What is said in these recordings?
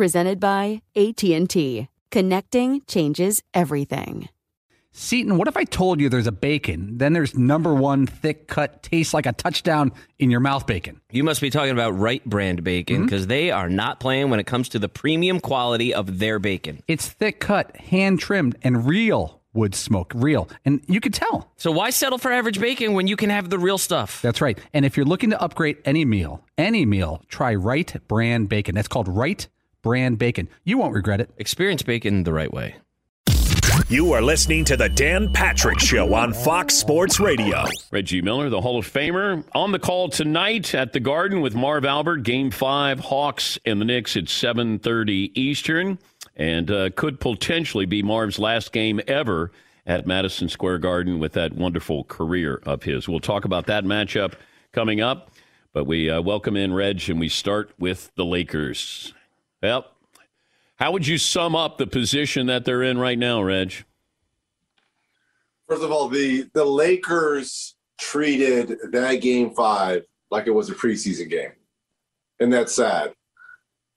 presented by AT&T. Connecting changes everything. Seton, what if I told you there's a bacon, then there's number one thick cut, tastes like a touchdown in your mouth bacon? You must be talking about Wright brand bacon because mm-hmm. they are not playing when it comes to the premium quality of their bacon. It's thick cut, hand trimmed, and real wood smoke, real. And you could tell. So why settle for average bacon when you can have the real stuff? That's right. And if you're looking to upgrade any meal, any meal, try Wright brand bacon. That's called Wright brand bacon. You won't regret it. Experience bacon the right way. You are listening to the Dan Patrick Show on Fox Sports Radio. Reggie Miller, the Hall of Famer, on the call tonight at the Garden with Marv Albert. Game five, Hawks and the Knicks at 7:30 Eastern, and uh, could potentially be Marv's last game ever at Madison Square Garden with that wonderful career of his. We'll talk about that matchup coming up, but we uh, welcome in Reg, and we start with the Lakers. Well, how would you sum up the position that they're in right now, Reg? First of all, the the Lakers treated that game five like it was a preseason game, and that's sad.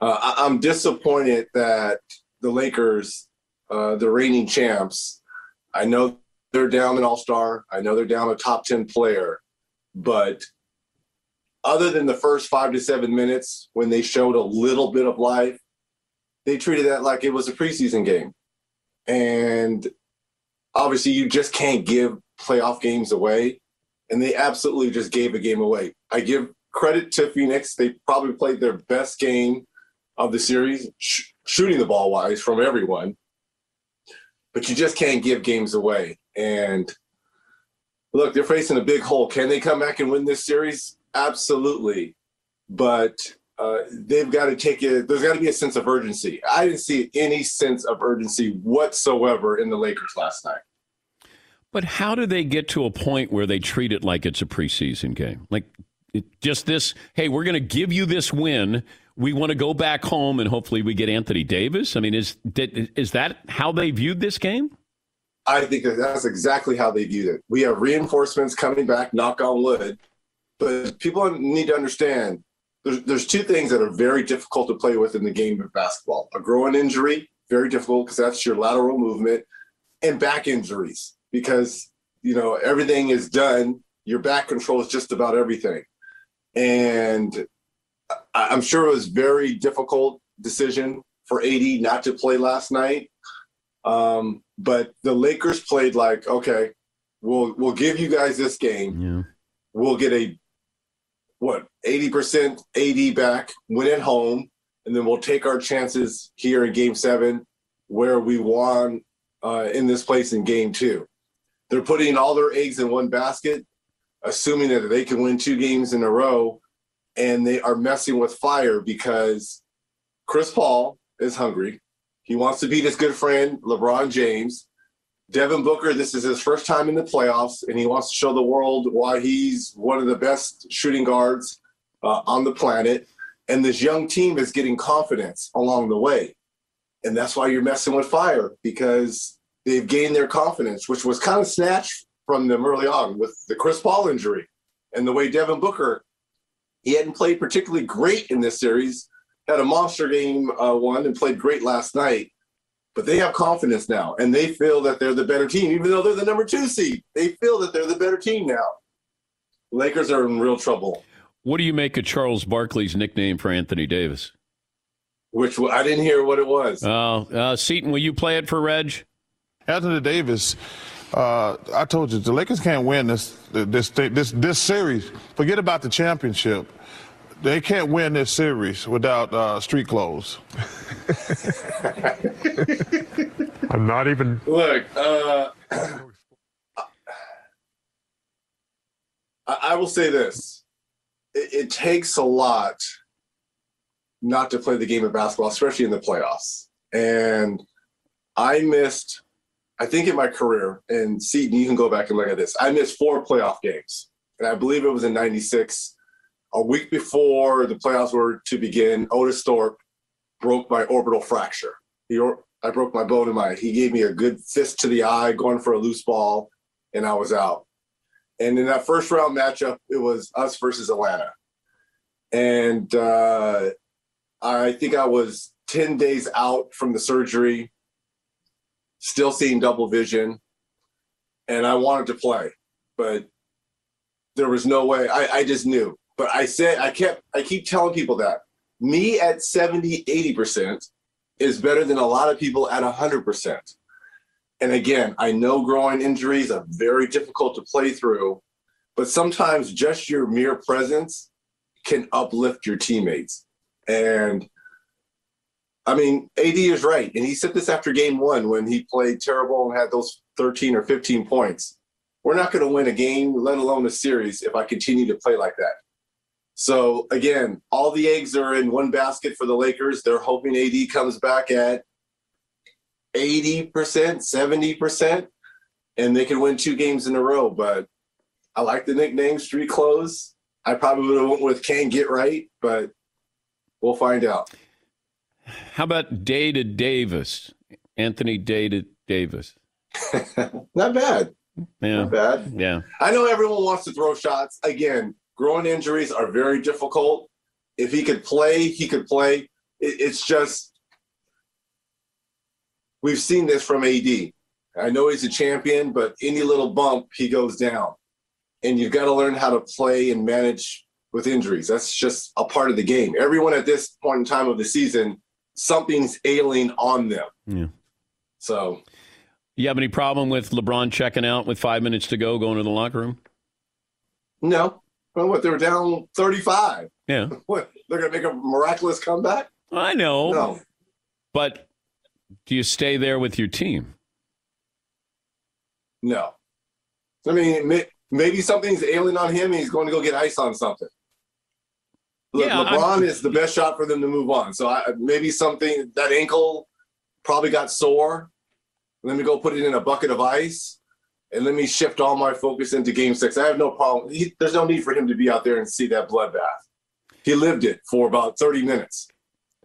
Uh, I, am disappointed that the Lakers, uh, the reigning champs, I know they're down an All Star, I know they're down a top ten player, but other than the first five to seven minutes when they showed a little bit of life, they treated that like it was a preseason game. And obviously, you just can't give playoff games away. And they absolutely just gave a game away. I give credit to Phoenix. They probably played their best game of the series, sh- shooting the ball wise from everyone. But you just can't give games away. And look, they're facing a big hole. Can they come back and win this series? Absolutely. But uh, they've got to take it. There's got to be a sense of urgency. I didn't see any sense of urgency whatsoever in the Lakers last night. But how do they get to a point where they treat it like it's a preseason game? Like it, just this, hey, we're going to give you this win. We want to go back home and hopefully we get Anthony Davis. I mean, is is that how they viewed this game? I think that that's exactly how they viewed it. We have reinforcements coming back, knock on wood, but people need to understand there's, there's two things that are very difficult to play with in the game of basketball a groin injury, very difficult because that's your lateral movement, and back injuries because, you know, everything is done. Your back controls just about everything. And I'm sure it was very difficult decision for AD not to play last night. Um, but the Lakers played like, okay, we'll we'll give you guys this game. Yeah. We'll get a what 80% AD back, win at home, and then we'll take our chances here in Game Seven, where we won uh, in this place in Game Two. They're putting all their eggs in one basket, assuming that they can win two games in a row, and they are messing with fire because Chris Paul is hungry. He wants to beat his good friend LeBron James. Devin Booker, this is his first time in the playoffs, and he wants to show the world why he's one of the best shooting guards uh, on the planet. And this young team is getting confidence along the way. And that's why you're messing with fire because they've gained their confidence, which was kind of snatched from them early on with the Chris Paul injury and the way Devin Booker, he hadn't played particularly great in this series, had a monster game uh, one and played great last night, but they have confidence now and they feel that they're the better team, even though they're the number two seed. They feel that they're the better team now. Lakers are in real trouble. What do you make of Charles Barkley's nickname for Anthony Davis? Which I didn't hear what it was. Oh, uh, Seton, will you play it for Reg? Anthony Davis. Uh, I told you the Lakers can't win this this this this series. Forget about the championship. They can't win this series without uh, street clothes. I'm not even. Look, uh, I, I will say this: it, it takes a lot not to play the game of basketball, especially in the playoffs. And I missed, I think in my career, and Seton, you can go back and look at this. I missed four playoff games. And I believe it was in 96. A week before the playoffs were to begin, Otis Thorpe broke my orbital fracture. He, I broke my bone in my, he gave me a good fist to the eye going for a loose ball, and I was out. And in that first round matchup, it was us versus Atlanta. And uh, I think I was 10 days out from the surgery, still seeing double vision, and I wanted to play, but there was no way. I, I just knew. But I said, I kept, I keep telling people that me at 70, 80% is better than a lot of people at 100%. And again, I know groin injuries are very difficult to play through, but sometimes just your mere presence can uplift your teammates. And I mean, AD is right. And he said this after game one when he played terrible and had those 13 or 15 points. We're not going to win a game, let alone a series, if I continue to play like that. So again, all the eggs are in one basket for the Lakers. They're hoping AD comes back at 80%, 70%, and they can win two games in a row. But I like the nickname Street Clothes. I probably would have went with Can't Get Right, but we'll find out. How about Dated Davis? Anthony Dated Davis. Not bad. Yeah. Not bad. Yeah. I know everyone wants to throw shots. Again, groin injuries are very difficult. If he could play, he could play. It, it's just we've seen this from AD. I know he's a champion, but any little bump, he goes down. And you've got to learn how to play and manage with injuries. That's just a part of the game. Everyone at this point in time of the season, something's ailing on them. Yeah. So, you have any problem with LeBron checking out with five minutes to go, going to the locker room? No. Well, what? They were down 35. Yeah. What? They're going to make a miraculous comeback? I know. No. But do you stay there with your team? No. I mean, maybe something's ailing on him and he's going to go get ice on something. Look, Yeah, LeBron I'm- is the best shot for them to move on. So I, maybe something, that ankle probably got sore. Let me go put it in a bucket of ice and let me shift all my focus into game six. I have no problem. He, there's no need for him to be out there and see that bloodbath. He lived it for about 30 minutes.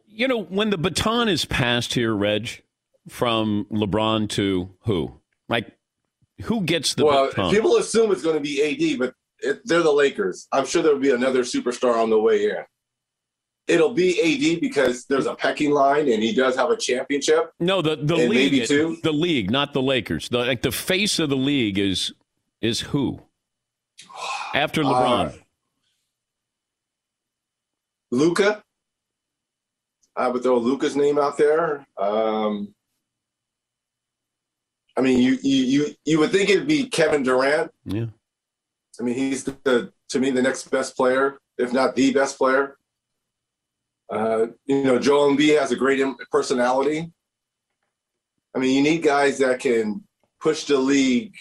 You know, when the baton is passed here, Reg, from LeBron to who? Like, who gets the well, baton? people assume it's going to be AD, but it, they're the Lakers. I'm sure there'll be another superstar on the way in. It'll be AD because there's a pecking line and he does have a championship. no, the the league, maybe two? the league, not the Lakers. The like the face of the league is is who? After LeBron, Uh, Luka. I would throw Luka's name out there. Um, I mean, you, you you you would think it'd be Kevin Durant. yeah. I mean, he's the, the to me the next best player, if not the best player. Uh, you know, Joel Embiid has a great personality. I mean, you need guys that can push the league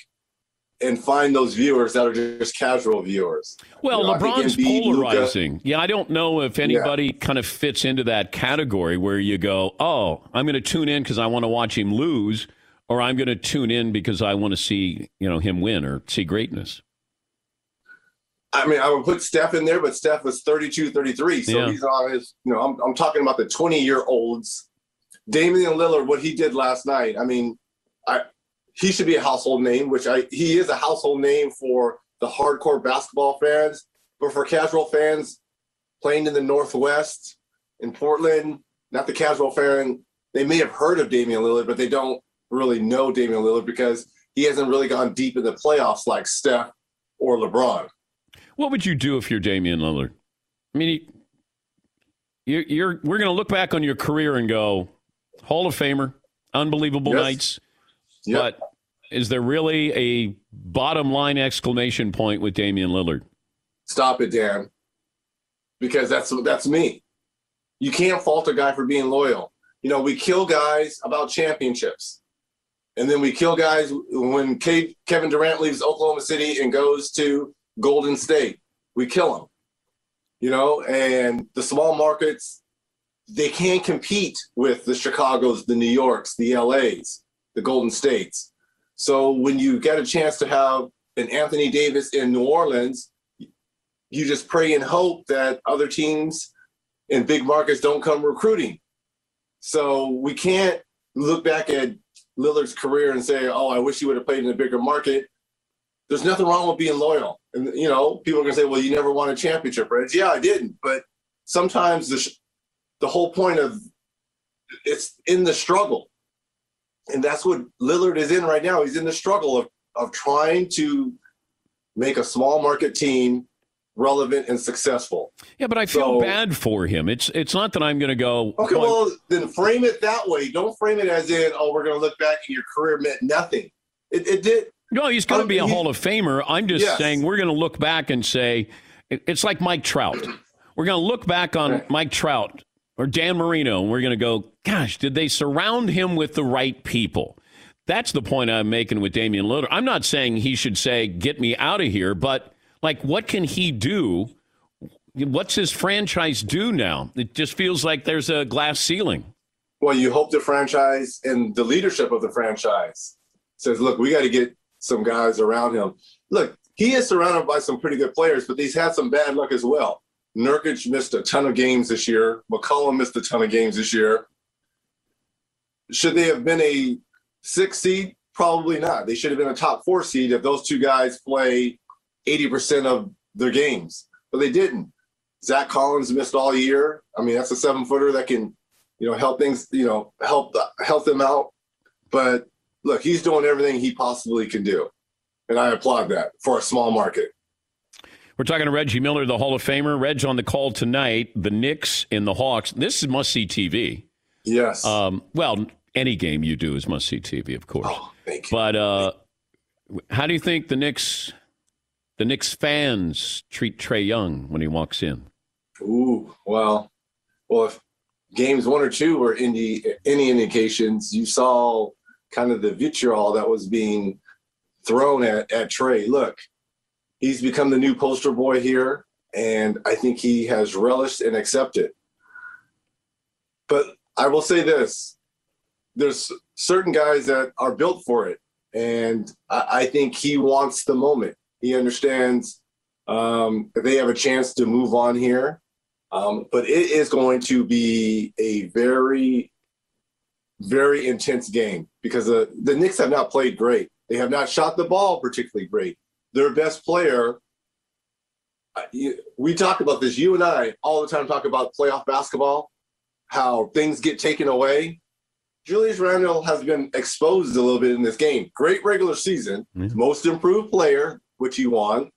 and find those viewers that are just casual viewers. Well, You know, LeBron's Embiid, Luka- polarizing. yeah, I don't know if anybody kind of fits into that category where you go, "Oh, I'm going to tune in because I want to watch him lose," or "I'm going to tune in because I want to see you know him win or see greatness." I mean, I would put Steph in there, but Steph was 32, 33. So Yeah. he's on his, you know, I'm, I'm talking about the 20 year olds. Damian Lillard, what he did last night, I mean, I he should be a household name, which I he is a household name for the hardcore basketball fans, but for casual fans playing in the Northwest, in Portland, not the casual fan, they may have heard of Damian Lillard, but they don't really know Damian Lillard because he hasn't really gone deep in the playoffs like Steph or LeBron. What would you do if you're Damian Lillard? I mean, you're, you're we're going to look back on your career and go Hall of Famer, unbelievable yes. nights, yep. but is there really a bottom line exclamation point with Damian Lillard? Stop it, Dan. Because that's that's me. You can't fault a guy for being loyal. You know, we kill guys about championships. And then we kill guys when Kevin Durant leaves Oklahoma City and goes to Golden State. We kill them. You know, and the small markets, they can't compete with the Chicago's, the New Yorks, the LAs, the Golden States. So when you get a chance to have an Anthony Davis in New Orleans, you just pray and hope that other teams in big markets don't come recruiting. So we can't look back at Lillard's career and say, "Oh, I wish he would have played in a bigger market." There's nothing wrong with being loyal, and you know, people are gonna say, "Well, you never won a championship, right?" Yeah, I didn't, but sometimes the the whole point of it's in the struggle and that's what Lillard is in right now. He's in the struggle of of trying to make a small market team relevant and successful. Yeah, but I feel so, bad for him. It's it's not that I'm going to go. Okay, well then frame it that way. Don't frame it as in oh we're going to look back and your career meant nothing. It, it did. No, he's going to um, be a Hall of Famer. I'm just yes. saying we're going to look back and say it's like Mike Trout. We're going to look back on right. Mike Trout or Dan Marino, and we're going to go, gosh, did they surround him with the right people? That's the point I'm making with Damian Lillard. I'm not saying he should say, get me out of here, but like, what can he do? What's his franchise do now? It just feels like there's a glass ceiling. Well, you hope the franchise and the leadership of the franchise says, look, we got to get some guys around him. Look, he is surrounded by some pretty good players, but he's had some bad luck as well. Nurkic missed a ton of games this year. McCollum missed a ton of games this year. Should they have been a six seed? Probably not. They should have been a top four seed if those two guys play 80% of their games, but they didn't. Zach Collins missed all year. I mean, that's a seven footer that can, you know, help things, you know, help help them out. But look, he's doing everything he possibly can do, and I applaud that for a small market. We're talking to Reggie Miller, the Hall of Famer. Reg's on the call tonight. The Knicks and the Hawks. This is must see TV. Yes. Um, well, any game you do is must see TV, of course. Oh, thank you. But uh, how do you think the Knicks, the Knicks fans treat Trae Young when he walks in? Ooh, well, well, if games one or two were any any indications, you saw kind of the vitriol that was being thrown at at Trae. Look, he's become the new poster boy here, and I think he has relished and accepted. But I will say this there's certain guys that are built for it. And I, I think he wants the moment. He understands um, they have a chance to move on here. Um, but it is going to be a very, very intense game because the, the Knicks have not played great. They have not shot the ball particularly great their best player. Uh, we talk about this, you and I, all the time talk about playoff basketball, how things get taken away. Julius Randle has been exposed a little bit in this game. Great regular season, most improved player, which he won.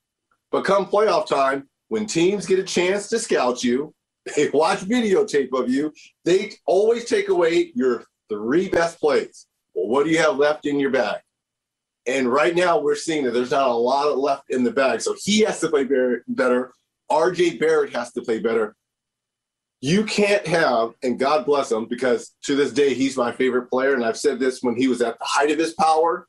But come playoff time, when teams get a chance to scout you, they watch videotape of you, they always take away your three best plays. Well, what do you have left in your bag? And right now, we're seeing that there's not a lot left in the bag. So he has to play better. RJ Barrett has to play better. You can't have, and God bless him, because to this day, he's my favorite player. And I've said this when he was at the height of his power,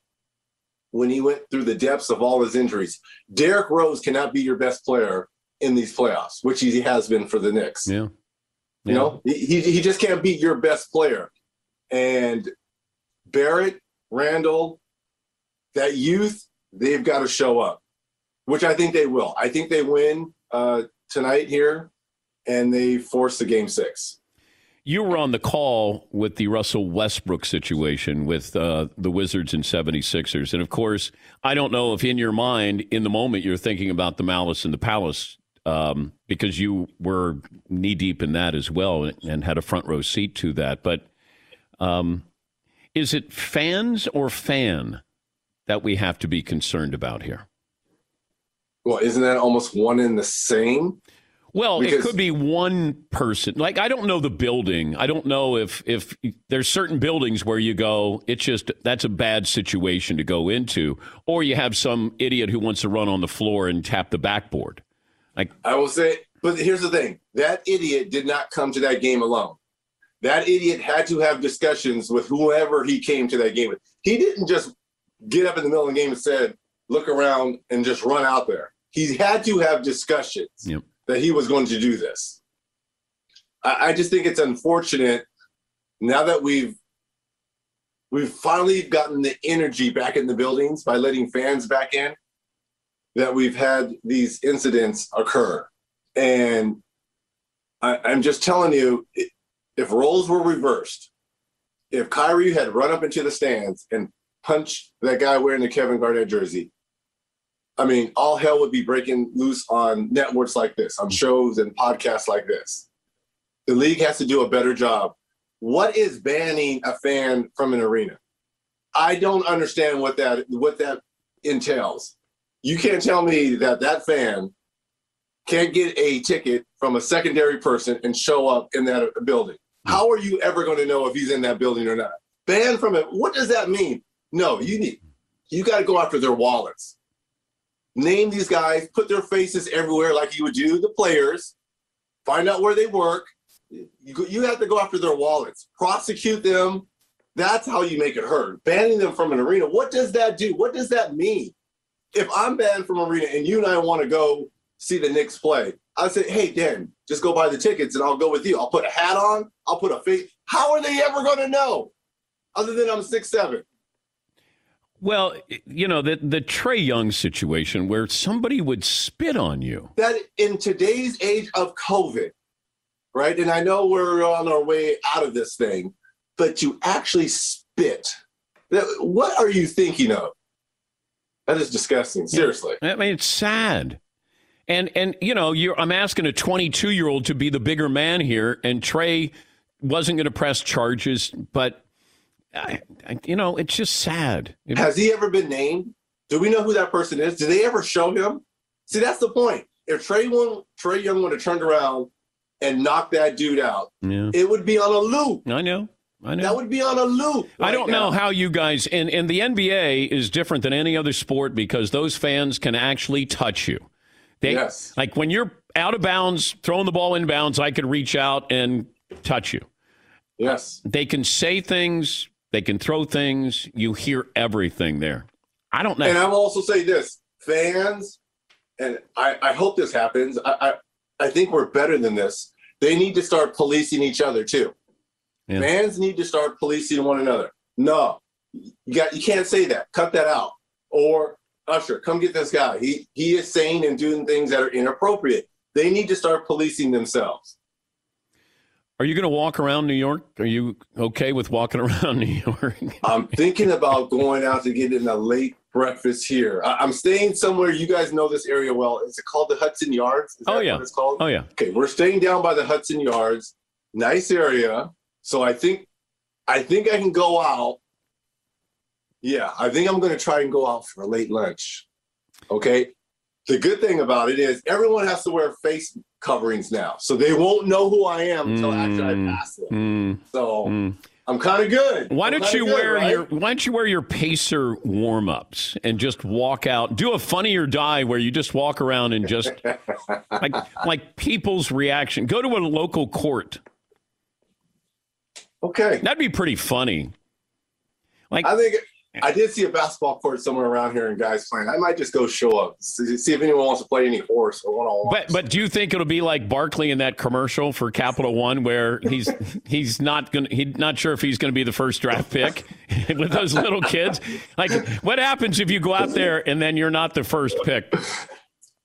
when he went through the depths of all his injuries. Derrick Rose cannot be your best player in these playoffs, which he has been for the Knicks. Yeah. yeah. You know, he, he just can't beat your best player. And Barrett, Randle, that youth, they've got to show up, which I think they will. I think they win uh, tonight here, and they force the game six. You were on the call with the Russell Westbrook situation with uh, the Wizards and 76ers. And of course, I don't know if in your mind, in the moment, you're thinking about the malice in the palace um, because you were knee deep in that as well and had a front row seat to that. But um, is it fans or fan that we have to be concerned about here? Well, isn't that almost one in the same? Well, Because- it could be one person. Like I don't know the building. I don't know if if there's certain buildings where you go, it's just that's a bad situation to go into, or you have some idiot who wants to run on the floor and tap the backboard. Like I will say, but here's the thing: that idiot did not come to that game alone. That idiot had to have discussions with whoever he came to that game with. He didn't just get up in the middle of the game and said, "Look around" and just run out there. He had to have discussions Yep. that he was going to do this. I, I just think it's unfortunate now that we've we've finally gotten the energy back in the buildings by letting fans back in that we've had these incidents occur. And I, I'm just telling you, i- if roles were reversed, if Kyrie had run up into the stands and punched that guy wearing the Kevin Garnett jersey, I mean, all hell would be breaking loose on networks like this, on shows and podcasts like this. The league has to do a better job. What is banning a fan from an arena? I don't understand what that what that entails. You can't tell me that that fan can't get a ticket from a secondary person and show up in that building. How are you ever going to know if he's in that building or not? Banned from it. What does that mean? No, you need you got to go after their wallets. Name these guys, put their faces everywhere like you would do the players. Find out where they work. You, you have to go after their wallets. Prosecute them. That's how you make it hurt. Banning them from an arena. What does that do? What does that mean? If I'm banned from arena and you and I want to go see the Knicks play, I said, hey Dan, just go buy the tickets and I'll go with you. I'll put a hat on. I'll put a face. How are they ever going to know? Other than I'm six seven. Well, you know, the the Trae Young situation where somebody would spit on you. that in today's age of COVID, right? And I know we're on our way out of this thing, but you actually spit. What are you thinking of? That is disgusting. Seriously. I mean, it's sad. And and you know, you're I'm asking a 22 year old to be the bigger man here, and Trae wasn't going to press charges, but I, I, you know, it's just sad. It- Has he ever been named? Do we know who that person is? Do they ever show him? See, that's the point. If Trae one, Trae Young would have turned around and knocked that dude out, yeah, it would be on a loop. I know. I know. That would be on a loop. I don't know how you guys and, and the NBA is different than any other sport because those fans can actually touch you. They Yes. like when you're out of bounds, throwing the ball in bounds, I could reach out and touch you. Yes. They can say things, they can throw things, you hear everything there. I don't know. And I will also say this: fans, and I, I hope this happens. I, I I think we're better than this. They need to start policing each other too. Yeah. Fans need to start policing one another. No, you got you can't say that. Cut that out. Or Usher, come get this guy. He he is saying and doing things that are inappropriate. They need to start policing themselves. Are you going to walk around New York? Are you okay with walking around New York? I'm thinking about going out to get in a late breakfast here. I, I'm staying somewhere. You guys know this area well. Is it called the Hudson Yards? Is Oh, yeah. what it's called? Oh yeah. Okay, we're staying down by the Hudson Yards. Nice area. So I think I think I can go out. Yeah, I think I'm going to try and go out for a late lunch. Okay? The good thing about it is everyone has to wear face coverings now. So they won't know who I am until after I Mm, pass them. mm, So mm. I'm kind of good. Why don't you good, wear right? your Why don't you wear your pacer warm ups and just walk out? Do a funny or die where you just walk around and just like like people's reaction. Go to a local court. Okay. That'd be pretty funny. Like I think I did see a basketball court somewhere around here and guys playing. I might just go show up, see, see if anyone wants to play any horse or one on one. But but do you think it'll be like Barkley in that commercial for Capital One where he's he's not gonna he's not sure if he's gonna be the first draft pick with those little kids? Like what happens if you go out there and then you're not the first pick?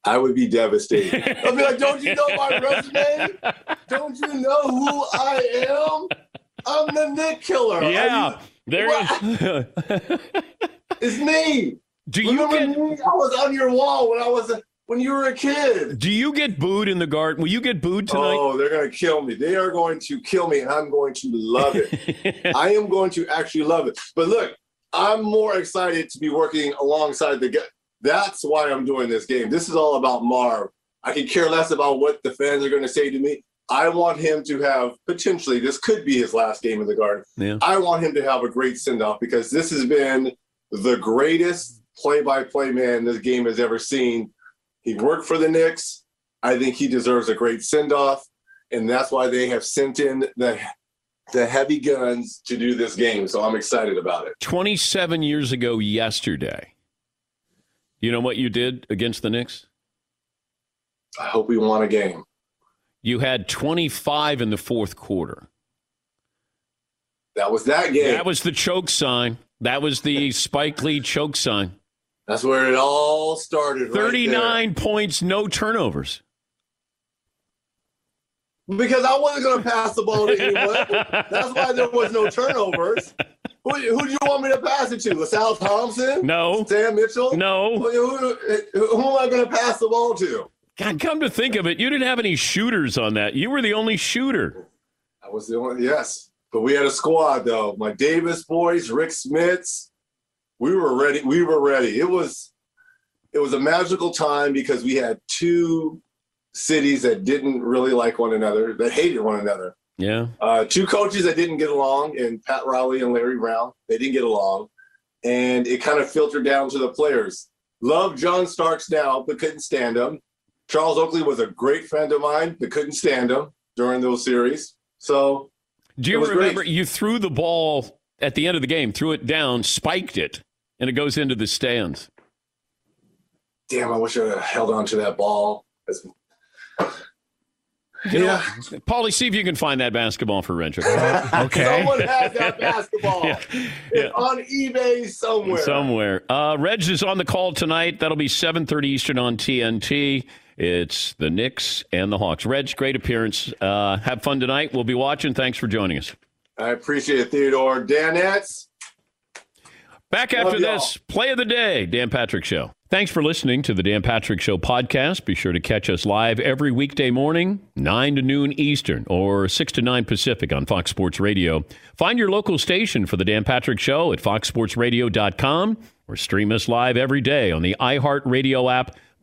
I would be devastated. I'd be like, "Don't you know my resume? Don't you know who I am? I'm the Knick Killer. Yeah. There What? is It's me. Do you Remember get me? I was on your wall when I was a when you were a kid. Do you get booed in the garden? Will you get booed tonight? Oh, they're going to kill me. They are going to kill me, and I'm going to love it. I am going to actually love it. But look, I'm more excited to be working alongside the guy. That's why I'm doing this game. This is all about Marv. I can care less about what the fans are going to say to me. I want him to have potentially, this could be his last game in the garden. Yeah. I want him to have a great send off because this has been the greatest play by play man this game has ever seen. He worked for the Knicks. I think he deserves a great send off. And that's why they have sent in the, the heavy guns to do this game. So I'm excited about it. 27 years ago yesterday, you know what you did against the Knicks? I hope we won a game. You had 25 in the fourth quarter. That was that game. That was the choke sign. That was the Spike Lee choke sign. That's where it all started. right 39 points, no turnovers. Because I wasn't going to pass the ball to anyone. That's why there was no turnovers. Who, who do you want me to pass it to? LaSalle Thompson? No. Sam Mitchell? No. Who, who, who am I going to pass the ball to? God, come to think of it, you didn't have any shooters on that. You were the only shooter. I was the only, yes. But we had a squad, though. My Davis boys, Rick Smits. We were ready. We were ready. It was, it was a magical time because we had two cities that didn't really like one another, that hated one another. Yeah. Uh, two coaches that didn't get along, and Pat Riley and Larry Brown. They didn't get along, and it kind of filtered down to the players. Love John Starks now, but couldn't stand him. Charles Oakley was a great friend of mine, but couldn't stand him during those series. So, Do you remember great. you threw the ball at the end of the game, threw it down, spiked it, and it goes into the stands? damn, I wish I had held on to that ball. As, You know, yeah, Paulie, see if you can find that basketball for Rentrick. someone has that basketball. Yeah. It's on eBay somewhere. Somewhere. Uh, Reg is on the call tonight. That'll be 7.30 Eastern on TNT. It's the Knicks and the Hawks. Reg, great appearance. Uh, have fun tonight. We'll be watching. Thanks for joining us. I appreciate it, Theodore. Danettes. Back Love after y'all. this, play of the day, Dan Patrick Show. Thanks for listening to the Dan Patrick Show podcast. Be sure to catch us live every weekday morning, 9 to noon Eastern or 6 to 9 Pacific on Fox Sports Radio. Find your local station for the Dan Patrick Show at foxsportsradio.com or stream us live every day on the iHeartRadio app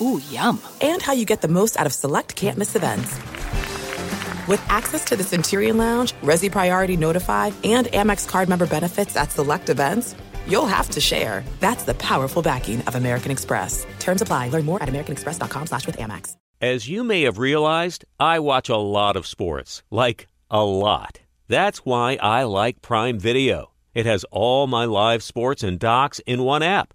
Ooh, yum. And how you get the most out of select can't miss events. With access to the Centurion Lounge, Resy Priority Notified, and Amex card member benefits at select events, you'll have to share. That's the powerful backing of American Express. Terms apply. Learn more at americanexpress.com slash with Amex. As you may have realized, I watch a lot of sports. Like, a lot. That's why I like Prime Video. It has all my live sports and docs in one app.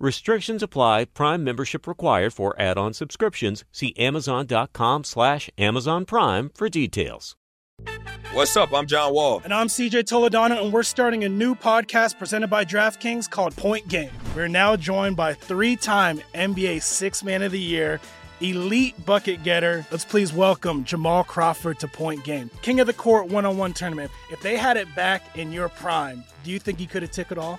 Restrictions apply. Prime membership required for add-on subscriptions. See Amazon.com slash Amazon Prime for details. What's up? I'm John Wall. And I'm CJ Toledano, and we're starting a new podcast presented by DraftKings called Point Game. We're now joined by three time NBA Six Man of the Year, elite bucket getter. Let's please welcome Jamal Crawford to Point Game, King of the Court one on one tournament. If they had it back in your prime, do you think he could have took it all?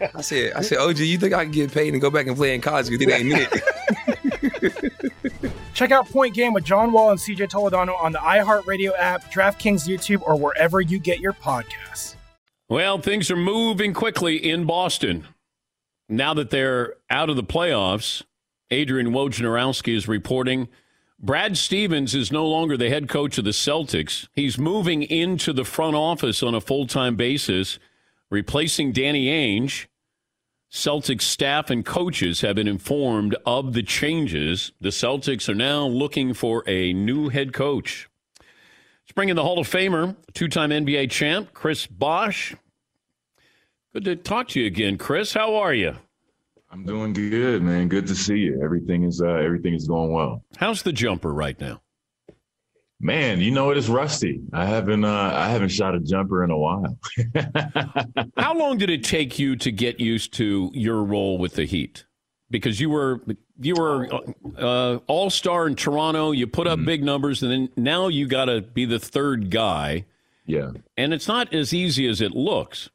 I said, I said, OG, you think I can get paid and go back and play in college? Because it ain't it. Check out Point Game with John Wall and CJ Toledano on the iHeartRadio app, DraftKings YouTube, or wherever you get your podcasts. Well, things are moving quickly in Boston. Now that they're out of the playoffs, Adrian Wojnarowski is reporting Brad Stevens is no longer the head coach of the Celtics. He's moving into the front office on a full time basis, replacing Danny Ainge. Celtics staff and coaches have been informed of the changes. The Celtics are now looking for a new head coach. Let's bring in the Hall of Famer, two time NBA champ, Chris Bosh. Good to talk to you again, Chris. How are you? I'm doing good, man. Good to see you. Everything is uh, everything is going well. How's the jumper right now? Man, you know it is rusty. I haven't uh, I haven't shot a jumper in a while. How long did it take you to get used to your role with the Heat? Because you were you were uh, all star in Toronto. You put up big numbers, and then now you got to be the third guy. Yeah, and it's not as easy as it looks.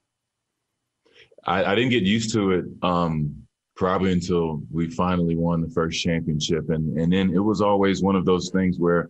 I, I didn't get used to it um, probably until we finally won the first championship, and and then it was always one of those things where,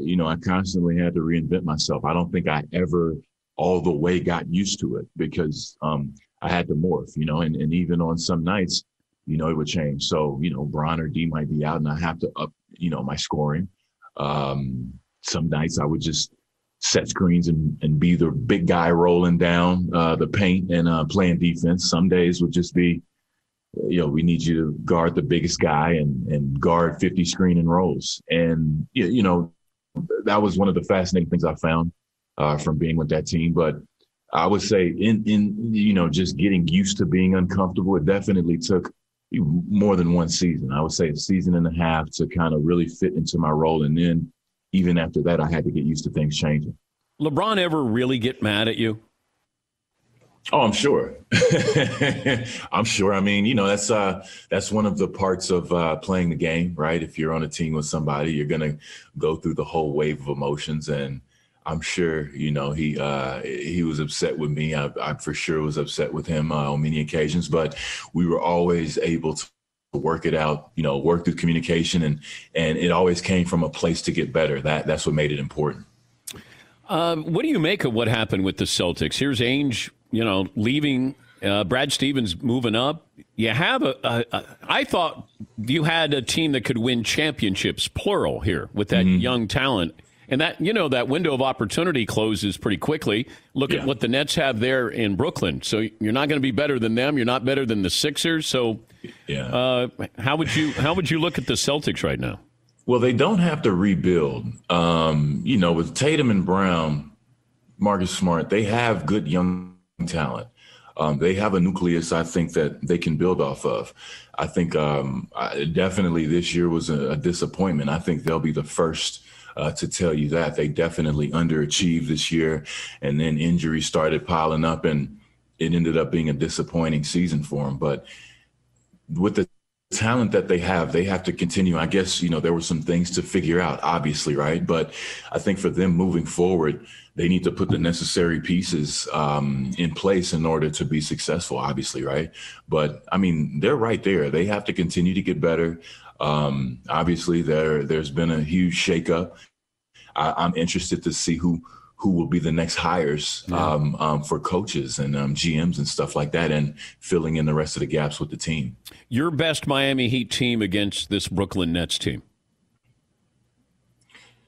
you know, I constantly had to reinvent myself. I don't think I ever all the way got used to it because um, I had to morph, you know, and, and even on some nights, you know, it would change. So, you know, Bron or D might be out and I have to up, you know, my scoring. Um, some nights I would just set screens and, and be the big guy rolling down uh, the paint and uh, playing defense. Some days would just be, you know, we need you to guard the biggest guy and, and guard 50 screen and rolls. And, you you know, that was one of the fascinating things I found uh, from being with that team. But I would say in, in, you know, just getting used to being uncomfortable, it definitely took more than one season. I would say a season and a half to kind of really fit into my role. And then even after that, I had to get used to things changing. LeBron ever really get mad at you? Oh, I'm sure. I'm sure. I mean, you know, that's uh that's one of the parts of uh playing the game, right? If you're on a team with somebody, you're gonna go through the whole wave of emotions and I'm sure, you know, he uh he was upset with me. I, I for sure was upset with him uh, on many occasions, but we were always able to work it out, you know, work through communication and and it always came from a place to get better. That that's what made it important. Um, what do you make of what happened with the Celtics? Here's Ainge, you know, leaving. Uh, Brad Stevens moving up. You have a, a, a. I thought you had a team that could win championships, plural, here with that young talent. And that you know that window of opportunity closes pretty quickly. Look at what the Nets have there in Brooklyn. So you're not going to be better than them. You're not better than the Sixers. So, yeah. Uh, how would you how would you look at the Celtics right now? Well, they don't have to rebuild. Um, you know, with Tatum and Brown, Marcus Smart, they have good young talent. Um, they have a nucleus, I think, that they can build off of. I think um, I, definitely this year was a, a, disappointment. I think they'll be the first uh, to tell you that. They definitely underachieved this year, and then injuries started piling up, and it ended up being a disappointing season for them. But with the talent that they have, they have to continue. I guess, you know, there were some things to figure out, obviously, right? But I think for them moving forward, they need to put the necessary pieces um, in place in order to be successful, obviously, right? But I mean, they're right there. They have to continue to get better. Um, obviously, there there's been a huge shakeup. I, I'm interested to see who who will be the next hires Yeah. um, um, for coaches and um, GMs and stuff like that, and filling in the rest of the gaps with the team. Your best Miami Heat team against this Brooklyn Nets team.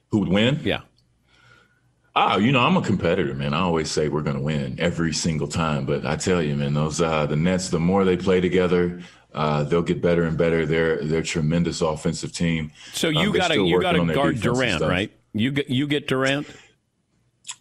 Who would win? Yeah. Ah, you know, I'm a competitor, man. I always say we're going to win every single time. But I tell you, man, those uh, the Nets. The more they play together, uh, they'll get better and better. They're they're a tremendous offensive team. So Um, you they're got to you got to guard Durant, right? You get you get Durant.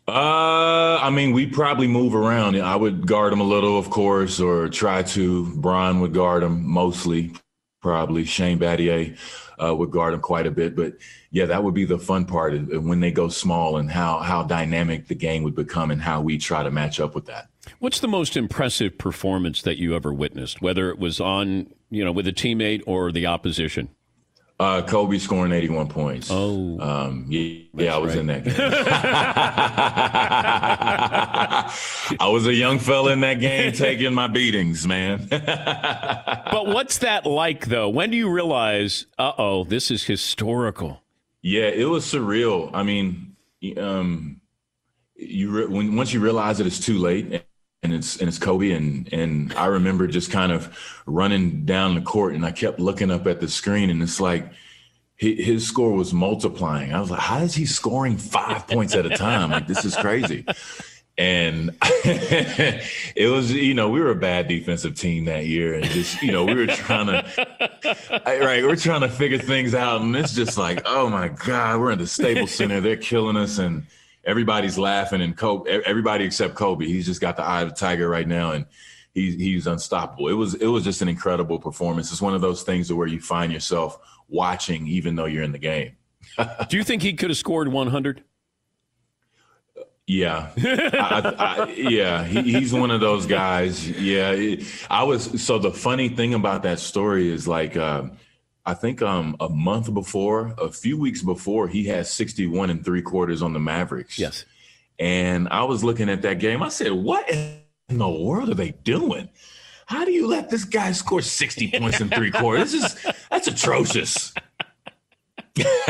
Uh, I mean, we probably move around. I would guard him a little, of course, or try to. Brian would guard him mostly, probably. Shane Battier uh, would guard him quite a bit. But yeah, that would be the fun part of when they go small and how how dynamic the game would become and how we try to match up with that. What's the most impressive performance that you ever witnessed, whether it was on, you know, with a teammate or the opposition? Uh, Kobe scoring 81 points. Oh, um, yeah, yeah I was in that game. I was a young fella in that game taking my beatings, man. but what's that like, though? When do you realize, uh oh, this is historical? Yeah, it was surreal. I mean, um, you re- when once you realize that it's too late and it's and it's Kobe and and I remember just kind of running down the court and I kept looking up at the screen and it's like hi- his score was multiplying. I was like, how is he scoring five points at a time? Like this is crazy. And it was, you know, we were a bad defensive team that year, and just, you know, we were trying to, right, we're trying to figure things out, and it's just like, oh my god, we're in the Staples Center, they're killing us, and everybody's laughing, and Kobe, everybody except Kobe, he's just got the eye of the tiger right now, and he's he's unstoppable. It was it was just an incredible performance. It's one of those things where you find yourself watching, even though you're in the game. Do you think he could have scored 100? Yeah, I, I, I, yeah, he, he's one of those guys. Yeah, I was. So the funny thing about that story is like, uh, I think um, a month before, a few weeks before, he had 61 and three quarters on the Mavericks. Yes, and I was looking at that game. I said, "What in the world are they doing? How do you let this guy score 60 points in three quarters? This is that's atrocious."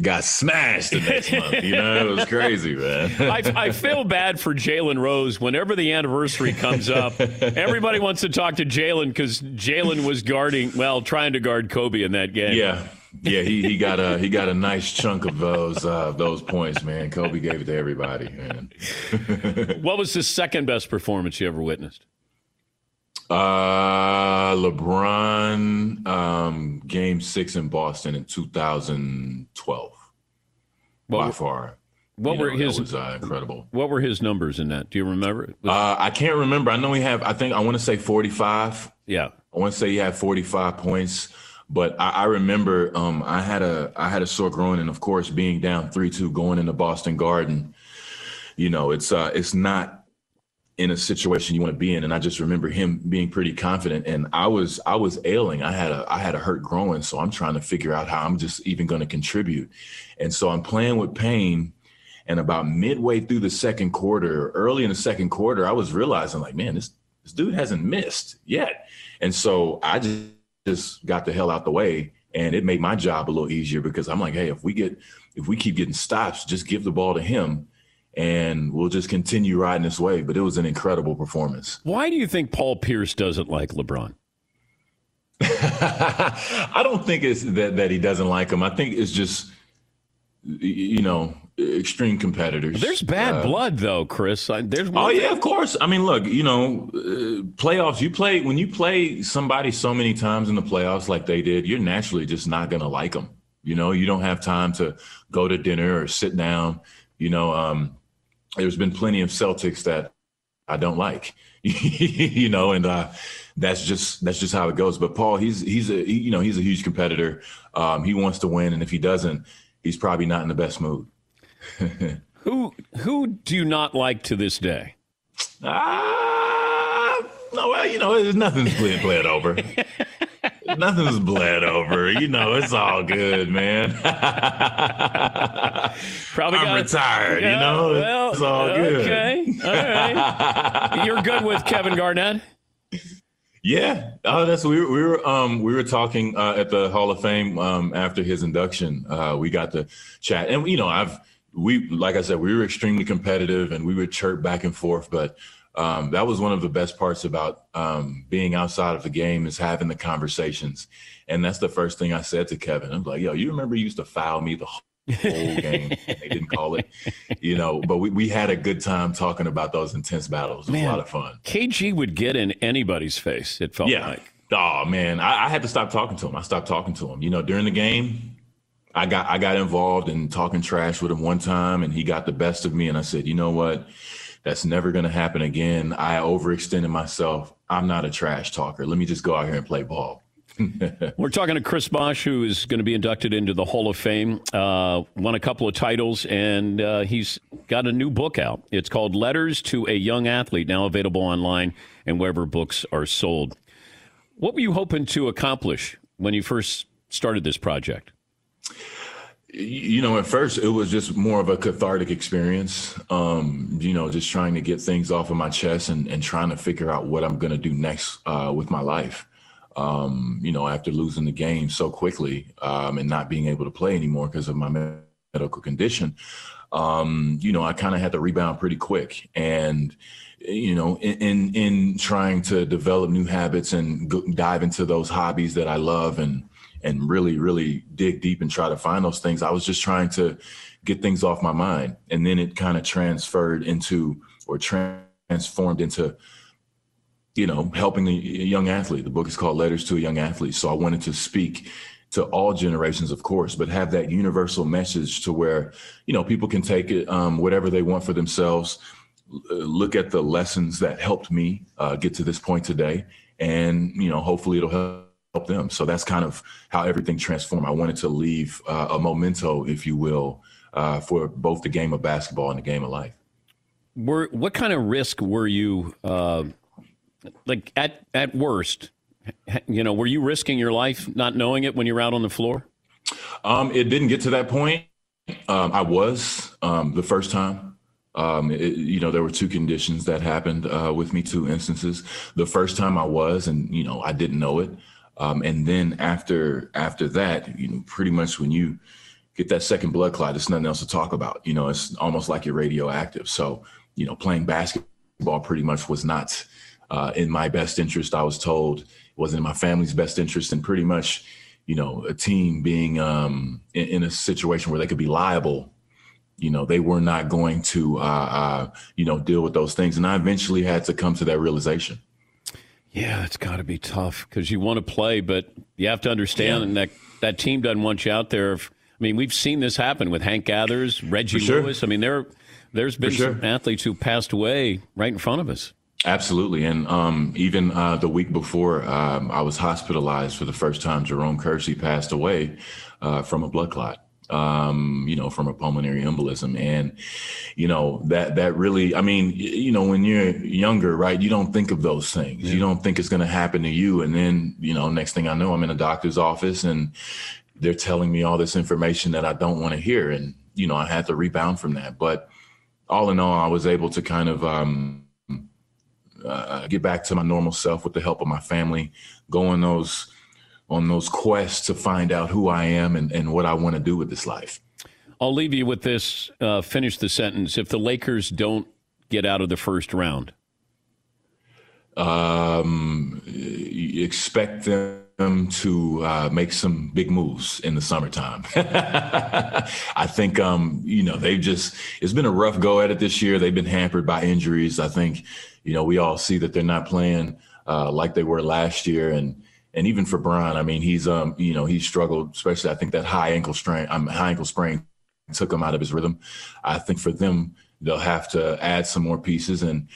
Got smashed the next month. You know, it was crazy, man. I, I feel bad for Jalen Rose. Whenever the anniversary comes up, everybody wants to talk to Jalen because Jalen was guarding, well, trying to guard Kobe in that game. Yeah. Yeah, he, he got a he got a nice chunk of those uh, those points, man. Kobe gave it to everybody, man. what was the second best performance you ever witnessed? Uh, LeBron, um, Game Six in Boston in 2012. by far, What You were know, his was, uh, incredible? What were his numbers in that? Do you remember? Uh, I can't remember. I know he have. I think I want to say 45. Yeah, I want to say he had 45 points. But I, I remember um, I had a I had a sore groin, and of course, being down three two going into Boston Garden, you know, it's uh, it's not in a situation you want to be in. And I just remember him being pretty confident, and I was I was ailing. I had a I had a hurt groin. so I'm trying to figure out how I'm just even going to contribute. And so I'm playing with pain. And about midway through the second quarter, early in the second quarter, I was realizing like, man, this this dude hasn't missed yet. And so I just just got the hell out the way and it made my job a little easier because I'm like, hey, if we get if we keep getting stops, just give the ball to him and we'll just continue riding this wave. But it was an incredible performance. Why do you think Paul Pierce doesn't like LeBron? I don't think it's that that he doesn't like him. I think it's just you know extreme competitors. There's bad Uh, blood, though, Chris. I- There's Oh yeah, of course. I mean, look, you know, uh, playoffs. You play when you play somebody so many times in the playoffs like they did. You're naturally just not gonna like them. You know, you don't have time to go to dinner or sit down. You know, um, there's been plenty of Celtics that I don't like. you know, and uh, that's just that's just how it goes. But Paul, he's he's a he, you know he's a huge competitor. Um, he wants to win, and if he doesn't, he's probably not in the best mood. Who who do you not like to this day? Ah, no, well, you know, there's nothing nothing's bled, bled over. Nothing's bled over. You know, it's all good, man. Probably I'm got- retired. Yeah, you know, well, it's all good. Okay, all right. You're good with Kevin Garnett. Yeah, oh, that's we were, we were um we were talking uh, at the Hall of Fame um after his induction. Uh, we got to chat, and you know, I've we like I said, we were extremely competitive, and we would chirp back and forth. But um, that was one of the best parts about um, being outside of the game is having the conversations, and that's the first thing I said to Kevin. I'm like, yo, you remember you used to foul me the whole game? they didn't call it, you know. But we we had a good time talking about those intense battles. It was a lot of fun. KG would get in anybody's face. It felt Yeah. like. Oh man, I, I had to stop talking to him. I stopped talking to him. You know, during the game, I got I got involved in talking trash with him one time, and he got the best of me. And I said, you know what? That's never going to happen again. I overextended myself. I'm not a trash talker. Let me just go out here and play ball. We're talking to Chris Bosh, who is going to be inducted into the Hall of Fame. Uh, won a couple of titles, and uh, he's got a new book out. It's called Letters to a Young Athlete, now available online and wherever books are sold. What were you hoping to accomplish when you first started this project? You know, at first it was just more of a cathartic experience. Um, you know, just trying to get things off of my chest and, and trying to figure out what I'm going to do next uh, with my life. Um, you know, after losing the game so quickly um, and not being able to play anymore because of my medical condition, um, you know, I kind of had to rebound pretty quick. And, you know, in, in, in trying to develop new habits and dive into those hobbies that I love and and really, really dig deep and try to find those things. I was just trying to get things off my mind. And then it kind of transferred into or transformed into, you know, helping a young athlete. The book is called Letters to a Young Athlete. So I wanted to speak to all generations, of course, but have that universal message to where, you know, people can take it, um, whatever they want for themselves, look at the lessons that helped me uh, get to this point today. And, you know, hopefully it'll help help them. So that's kind of how everything transformed. I wanted to leave uh, a memento, if you will, uh, for both the game of basketball and the game of life. Were what kind of risk were you uh, like at at worst? You know, were you risking your life not knowing it when you were out on the floor? Um, it didn't get to that point. Um, I was um, the first time. Um, it, you know, there were two conditions that happened uh, with me, two instances. The first time I was, and you know, I didn't know it. Um, and then after after that, you know, pretty much when you get that second blood clot, it's nothing else to talk about. You know, it's almost like you're radioactive. So, you know, playing basketball pretty much was not uh, in my best interest. I was told it wasn't in my family's best interest, and pretty much, you know, a team being um, in, in, a situation where they could be liable. You know, they were not going to, uh, uh, you know, deal with those things, and I eventually had to come to that realization. Yeah, it's got to be tough because you want to play, but you have to understand yeah. that that team doesn't want you out there. I mean, we've seen this happen with Hank Gathers, Reggie sure. Lewis. I mean, there there's been sure. some athletes who passed away right in front of us. Absolutely, and um, even uh, the week before, um, I was hospitalized for the first time. Jerome Kersey passed away uh, from a blood clot um, you know, from a pulmonary embolism. And, you know, that that really, I mean, you know, when you're younger, right, you don't think of those things. Yeah. You don't think it's gonna happen to you. And then, you know, next thing I know, I'm in a doctor's office and they're telling me all this information that I don't want to hear. And, you know, I had to rebound from that. But all in all, I was able to kind of um uh, get back to my normal self with the help of my family, go on those on those quests to find out who I am and, and what I want to do with this life. I'll leave you with this. Uh, finish the sentence. If the Lakers don't get out of the first round, um, expect them to uh, make some big moves in the summertime. I think, um, you know, they've just, it's been a rough go at it this year. They've been hampered by injuries. I think, you know, we all see that they're not playing uh, like they were last year. And, and even for Bron, I mean, he's um, you know, he struggled, especially I think that high ankle strain, um, high ankle sprain took him out of his rhythm. I think for them, they'll have to add some more pieces and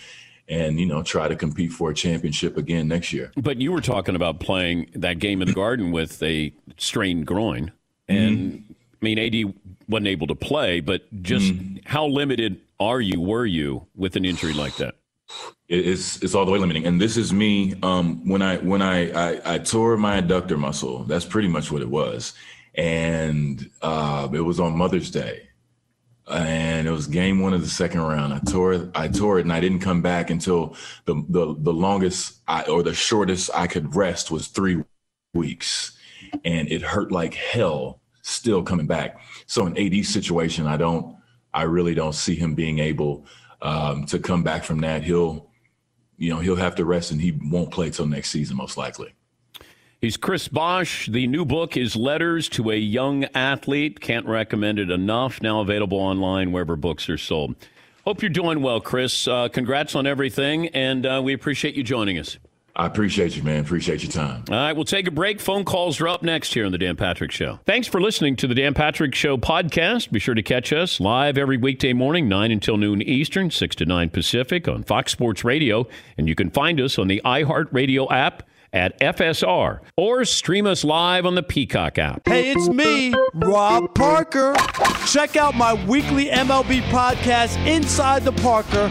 and you know try to compete for a championship again next year. But you were talking about playing that game in the Garden with a strained groin, and mm-hmm. I mean, AD wasn't able to play, but just mm-hmm. how limited are you? Were you with an injury like that? It's it's all the way limiting. And this is me um, when I when I, I, I tore my adductor muscle. That's pretty much what it was, and uh, it was on Mother's Day, and it was game one of the second round. I tore I tore it, and I didn't come back until the the the longest I, or the shortest I could rest was three weeks, and it hurt like hell. Still coming back. So in AD situation, I don't I really don't see him being able um, to come back from that. He'll you know, he'll have to rest and he won't play till next season, most likely. He's Chris Bosh. The new book is Letters to a Young Athlete. Can't recommend it enough. Now available online wherever books are sold. Hope you're doing well, Chris. Uh, congrats on everything, and uh, we appreciate you joining us. I appreciate you, man. Appreciate your time. All right, we'll take a break. Phone calls are up next here on The Dan Patrick Show. Thanks for listening to The Dan Patrick Show podcast. Be sure to catch us live every weekday morning, 9 until noon Eastern, 6 to 9 Pacific on Fox Sports Radio. And you can find us on the iHeartRadio app at FSR or stream us live on the Peacock app. Hey, it's me, Rob Parker. Check out my weekly MLB podcast, Inside the Parker,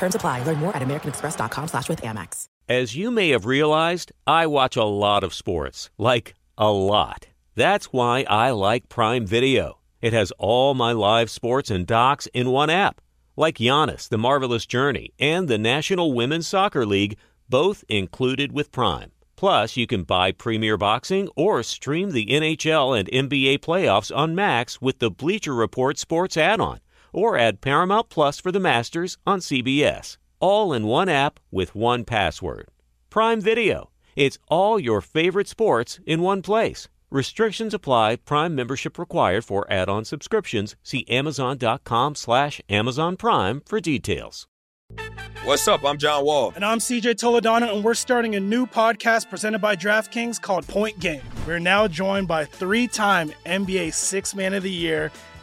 Terms apply. Learn more at americanexpress.com slash with Amex. As you may have realized, I watch a lot of sports. Like, a lot. That's why I like Prime Video. It has all my live sports and docs in one app. Like Giannis, The Marvelous Journey, and the National Women's Soccer League, both included with Prime. Plus, you can buy Premier Boxing or stream the NHL and NBA playoffs on Max with the Bleacher Report Sports add on, or add Paramount Plus for the Masters on CBS. All in one app with one password. Prime Video. It's all your favorite sports in one place. Restrictions apply. Prime membership required for add-on subscriptions. See Amazon.com slash Amazon Prime for details. What's up? I'm John Wall. And I'm CJ Toledano, and we're starting a new podcast presented by DraftKings called Point Game. We're now joined by three time NBA Six Man of the Year,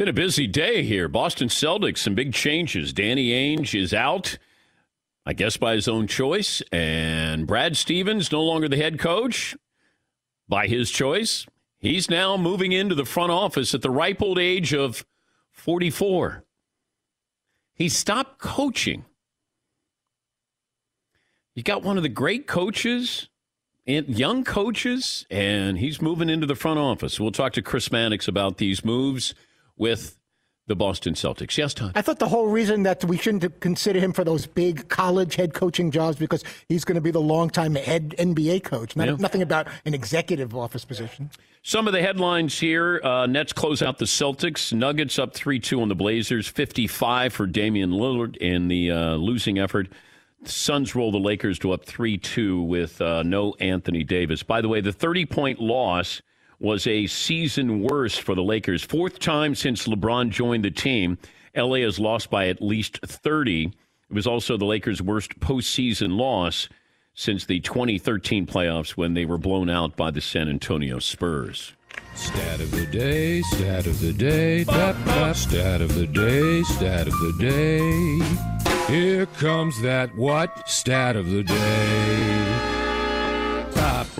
Been a busy day here. Boston Celtics, some big changes. Danny Ainge is out, I guess by his own choice, and Brad Stevens no longer the head coach by his choice. He's now moving into the front office at the ripe old age of 44. He stopped coaching. You got one of the great coaches and young coaches, and he's moving into the front office. We'll talk to Chris Mannix about these moves with the Boston Celtics. Yes, Todd. I thought the whole reason that we shouldn't consider him for those big college head coaching jobs because he's going to be the longtime head NBA coach. Not, Yeah. Nothing about an executive office position. Some of the headlines here uh, Nets close out the Celtics. Nuggets up 3 2 on the Blazers. 55 for Damian Lillard in the uh, losing effort. Suns roll the Lakers to up 3 2 with uh, no Anthony Davis. By the way, the 30 point loss was a season worst for the Lakers. Fourth time since LeBron joined the team. LA has lost by at least 30. It was also the Lakers' worst postseason loss since the 2013 playoffs when they were blown out by the San Antonio Spurs. Stat of the day, stat of the day, tap, tap, stat of the day, stat of the day. Here comes that what? Stat of the day.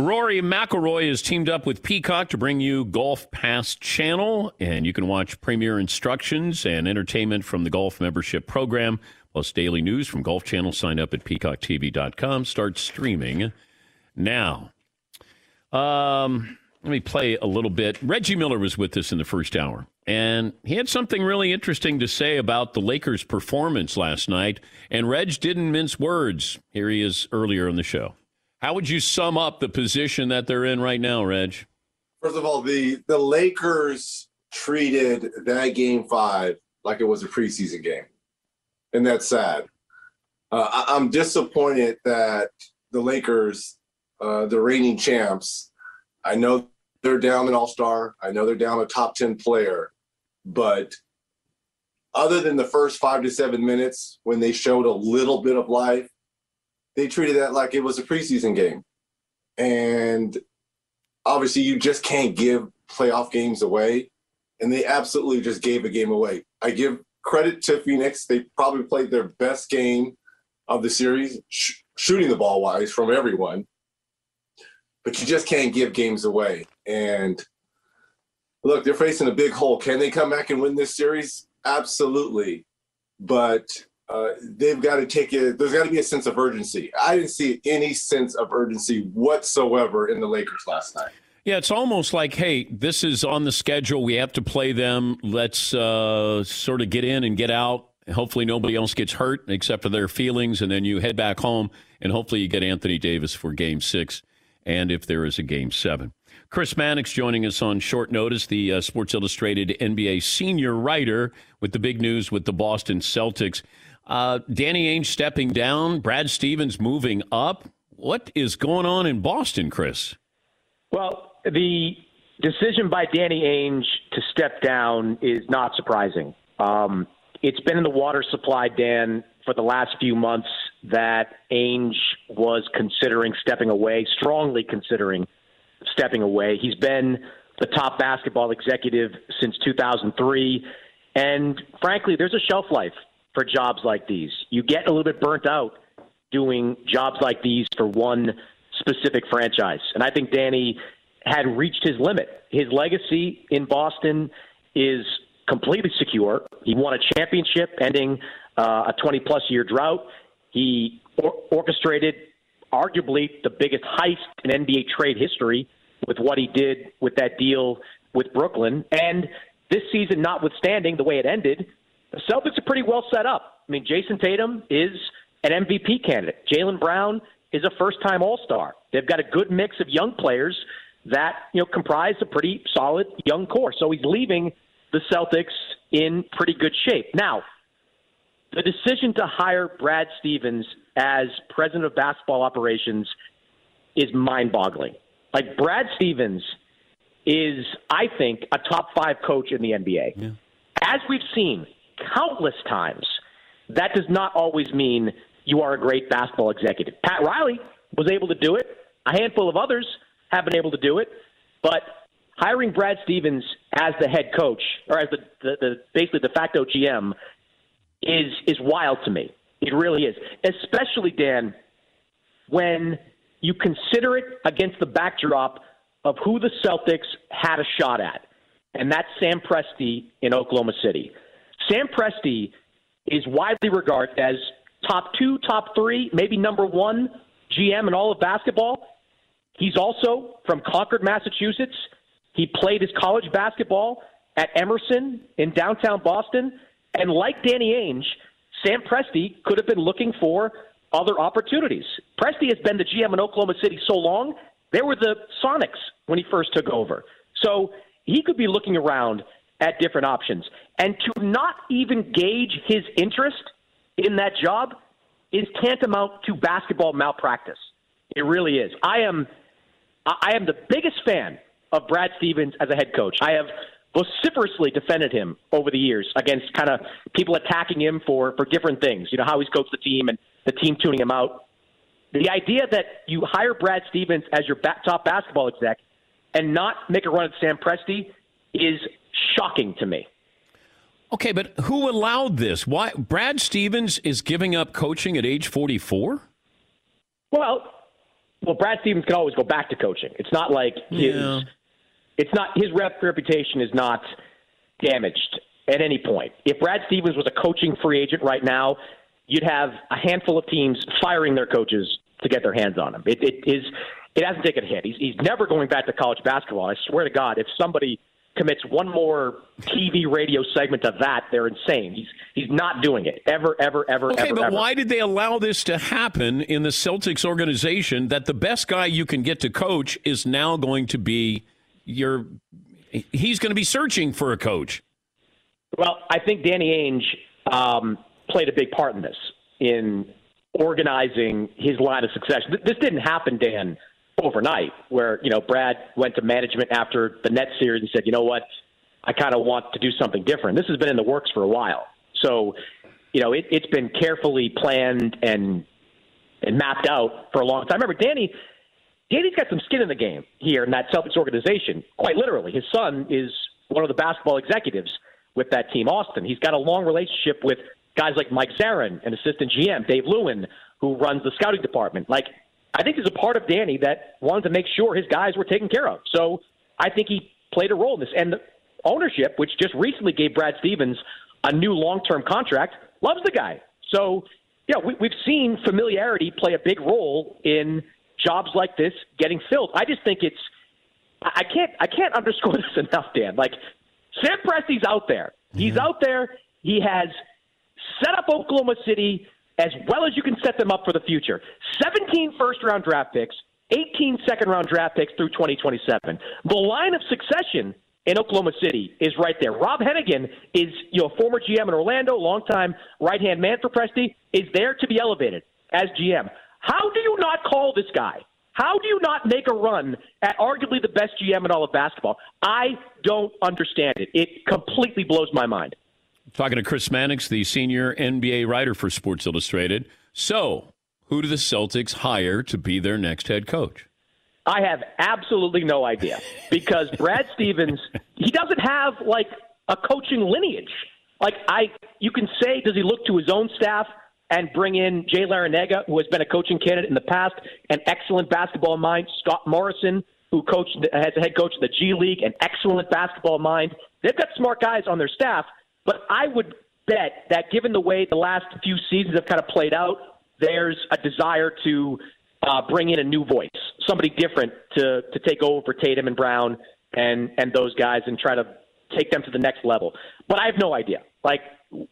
Rory McIlroy has teamed up with Peacock to bring you Golf Pass Channel, and you can watch premier instructions and entertainment from the golf membership program, plus daily news from Golf Channel. Sign up at peacocktv.com. Start streaming now. Um, let me play a little bit. Reggie Miller was with us in the first hour, and he had something really interesting to say about the Lakers' performance last night. And Reg didn't mince words. Here he is earlier in the show. How would you sum up the position that they're in right now, Reg? First of all, the the Lakers treated that game five like it was a preseason game, and that's sad. Uh, I, I'm disappointed that the Lakers, uh, the reigning champs, I know they're down an All Star. I know they're down a top ten player, but other than the first five to seven minutes when they showed a little bit of life, they treated that like it was a preseason game. And obviously, you just can't give playoff games away. And they absolutely just gave a game away. I give credit to Phoenix. They probably played their best game of the series, sh- shooting the ball wise from everyone. But you just can't give games away. And look, they're facing a big hole. Can they come back and win this series? Absolutely. But uh, they've got to take it. There's got to be a sense of urgency. I didn't see any sense of urgency whatsoever in the Lakers last night. Yeah, it's almost like, hey, this is on the schedule. We have to play them. Let's uh, sort of get in and get out. Hopefully, nobody else gets hurt except for their feelings. And then you head back home, and hopefully, you get Anthony Davis for game six and if there is a game seven. Chris Mannix joining us on short notice, the uh, Sports Illustrated NBA senior writer with the big news with the Boston Celtics. Uh, Danny Ainge stepping down, Brad Stevens moving up. What is going on in Boston, Chris? Well, the decision by Danny Ainge to step down is not surprising. Um, it's been in the water supply, Dan, for the last few months that Ainge was considering stepping away, strongly considering stepping away. He's been the top basketball executive since 2003. And frankly, there's a shelf life for jobs like these. You get a little bit burnt out doing jobs like these for one specific franchise. And I think Danny had reached his limit. His legacy in Boston is completely secure. He won a championship ending uh, a 20 plus year drought. He or- orchestrated arguably the biggest heist in NBA trade history with what he did with that deal with Brooklyn. And this season, notwithstanding the way it ended, the Celtics are pretty well set up. I mean, Jayson Tatum is an MVP candidate. Jaylen Brown is a first time All Star. They've got a good mix of young players that, you know, comprise a pretty solid young core. So he's leaving the Celtics in pretty good shape. Now, the decision to hire Brad Stevens as president of basketball operations is mind boggling. Like, Brad Stevens is, I think, a top five coach in the NBA. Yeah. As we've seen countless times, that does not always mean you are a great basketball executive. Pat Riley was able to do it. A handful of others have been able to do it. But hiring Brad Stevens as the head coach, or as the, the, the basically de facto GM, is is wild to me. It really is, especially Dan, when you consider it against the backdrop of who the Celtics had a shot at, and that's Sam Presti in Oklahoma City. Sam Presti is widely regarded as top two, top three, maybe number one GM in all of basketball. He's also from Concord, Massachusetts. He played his college basketball at Emerson in downtown Boston. And like Danny Ainge, Sam Presti could have been looking for other opportunities. Presti has been the GM in Oklahoma City so long, they were the Sonics when he first took over. So he could be looking around at different options. And to not even gauge his interest in that job is tantamount to basketball malpractice. It really is. I am I am the biggest fan of Brad Stevens as a head coach. I have vociferously defended him over the years against kind of people attacking him for for different things. You know how he's coached the team and the team tuning him out. The idea that you hire Brad Stevens as your top basketball exec and not make a run at Sam Presti is shocking to me. Okay, but who allowed this? Why Brad Stevens is giving up coaching at age 44? Well, well, Brad Stevens can always go back to coaching. It's not like his Yeah. it's not his rep reputation is not damaged at any point. If Brad Stevens was a coaching free agent right now, you'd have a handful of teams firing their coaches to get their hands on him. It, it is it hasn't taken a hit. He's he's never going back to college basketball. I swear to God, if somebody commits one more TV radio segment of that, they're insane. He's he's not doing it ever, ever, ever, ever. Okay, ever. but ever. why did they allow this to happen in the Celtics organization that the best guy you can get to coach is now going to be your he's going to be searching for a coach. Well, I think Danny Ainge um, played a big part in this, in organizing his line of succession. This didn't happen, Dan, overnight, where you know Brad went to management after the Nets series and said, "You know what, I kind of want to do something different." This has been in the works for a while, so you know it, it's been carefully planned and and mapped out for a long time. Remember, Danny. Danny's got some skin in the game here in that Celtics organization. Quite literally, his son is one of the basketball executives with that team, Austin. He's got a long relationship with guys like Mike Zarren, an assistant GM, Dave Lewin, who runs the scouting department. Like, I think there's a part of Danny that wanted to make sure his guys were taken care of. So I think he played a role in this. And the ownership, which just recently gave Brad Stevens a new long-term contract, loves the guy. So, yeah, we, we've seen familiarity play a big role in jobs like this getting filled. I just think it's I I can't I can't underscore this enough, Dan. Like Sam Presti's out there. He's mm-hmm. out there. He has set up Oklahoma City as well as you can set them up for the future. 17 first round draft picks, 18 second round draft picks through 2027. The line of succession in Oklahoma City is right there. Rob Hennigan is, you know, former GM in Orlando, longtime right hand man for Presti, is there to be elevated as GM. How do you not call this guy? How do you not make a run at arguably the best GM in all of basketball? I don't understand it. It completely blows my mind. Talking to Chris Mannix, the senior NBA writer for Sports Illustrated. So, who do the Celtics hire to be their next head coach? I have absolutely no idea because Brad Stevens, he doesn't have like a coaching lineage. Like I, you can say, does he look to his own staff and bring in Jay Larranaga, who has been a coaching candidate in the past, an excellent basketball mind, Scott Morrison, who coached as a head coach of the G League, an excellent basketball mind. They've got smart guys on their staff, but I would bet that given the way the last few seasons have kind of played out, there's a desire to uh, bring in a new voice, somebody different to to take over for Tatum and Brown and and those guys and try to take them to the next level. But I have no idea. Like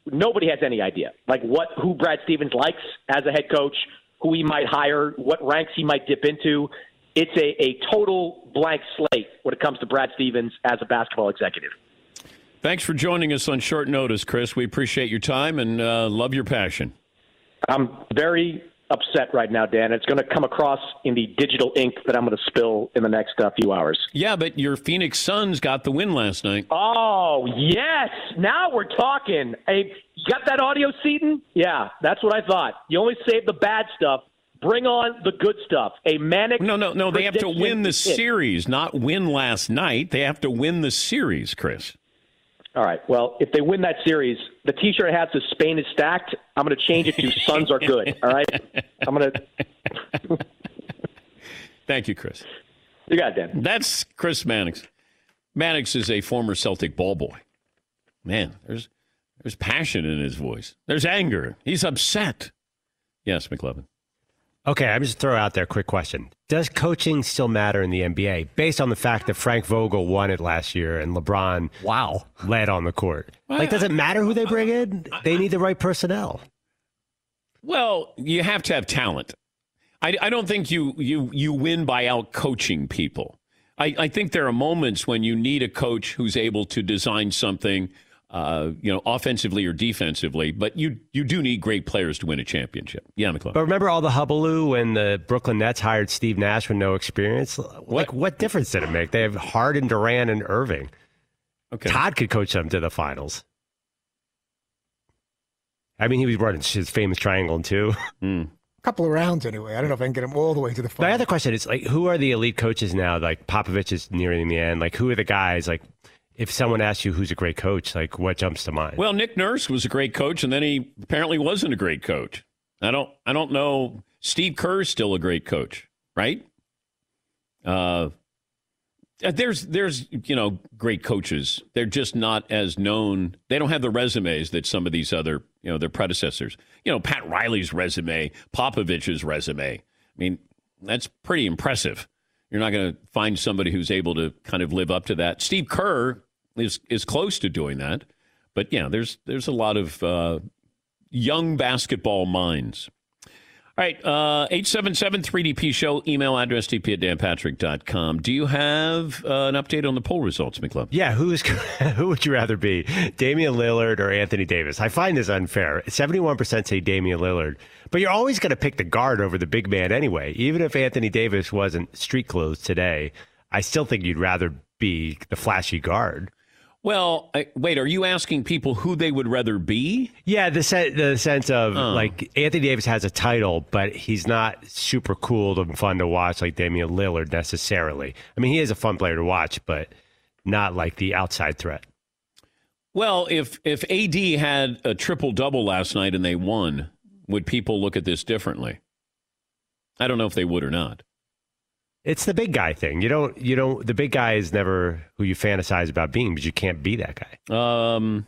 nobody has any idea. Like what who Brad Stevens likes as a head coach, who he might hire, what ranks he might dip into. It's a, a total blank slate when it comes to Brad Stevens as a basketball executive. Thanks for joining us on short notice, Chris. We appreciate your time and uh, love your passion. I'm very upset right now, Dan. It's going to come across in the digital ink that I'm going to spill in the next uh, few hours. Yeah, but your Phoenix Suns got the win last night. Oh, yes. Now we're talking. Hey, you got that audio, Seton? Yeah, that's what I thought. You only save the bad stuff. Bring on the good stuff. A manic. No, no, no. They have to win the series, not win last night. They have to win the series, Chris. All right. Well, if they win that series, the T-shirt has the Spain is stacked. I'm going to change it to Suns are good. All right. I'm going to. Thank you, Chris. You got it, Dan. That's Chris Mannix. Mannix is a former Celtic ball boy. Man, there's there's passion in his voice. There's anger. He's upset. Yes, McLovin. Okay, I'm just throw out there a quick question. Does coaching still matter in the NBA based on the fact that Frank Vogel won it last year and LeBron wow led on the court? Like does it matter who they bring in? They need the right personnel. Well, you have to have talent. I, I don't think you, you, you win by out coaching people. I, I think there are moments when you need a coach who's able to design something, uh, you know, offensively or defensively. But you you do need great players to win a championship. Yeah, McClung. But remember all the hubbub when the Brooklyn Nets hired Steve Nash with no experience? Like what difference did it make? They have Harden, Durant, and Irving. Okay. Todd could coach them to the finals. I mean, he was running his famous triangle too. Hmm. A couple of rounds anyway. I don't know if I can get him all the way to the My final. other question is like, who are the elite coaches now? Like Popovich is nearing the end. Like, who are the guys? Like, if someone asks you who's a great coach, like, what jumps to mind? Well, Nick Nurse was a great coach, and then he apparently wasn't a great coach. I don't I don't know. Steve Kerr's still a great coach, right? Uh, there's there's you know great coaches. They're just not as known. They don't have the resumes that some of these other you know their predecessors. You know Pat Riley's resume, Popovich's resume. I mean, that's pretty impressive. You're not going to find somebody who's able to kind of live up to that. Steve Kerr is is close to doing that, but yeah, there's there's a lot of uh, young basketball minds. All right, uh, 877-3DP show, email address dp at danpatrick.com. Do you have uh, an update on the poll results, McClub? Yeah, who's who would you rather be, Damian Lillard or Anthony Davis? I find this unfair. Seventy-one percent say Damian Lillard, but you're always going to pick the guard over the big man anyway. Even if Anthony Davis wasn't street clothes today, I still think you'd rather be the flashy guard. Well, I, wait, are you asking people who they would rather be? Yeah, the se- the sense of Oh. like Anthony Davis has a title, but he's not super cool and fun to watch like Damian Lillard necessarily. I mean, he is a fun player to watch, but not like the outside threat. Well, if if AD had a triple double last night and they won, would people look at this differently? I don't know if they would or not. It's the big guy thing. You don't you don't the big guy is never who you fantasize about being, but you can't be that guy. Um,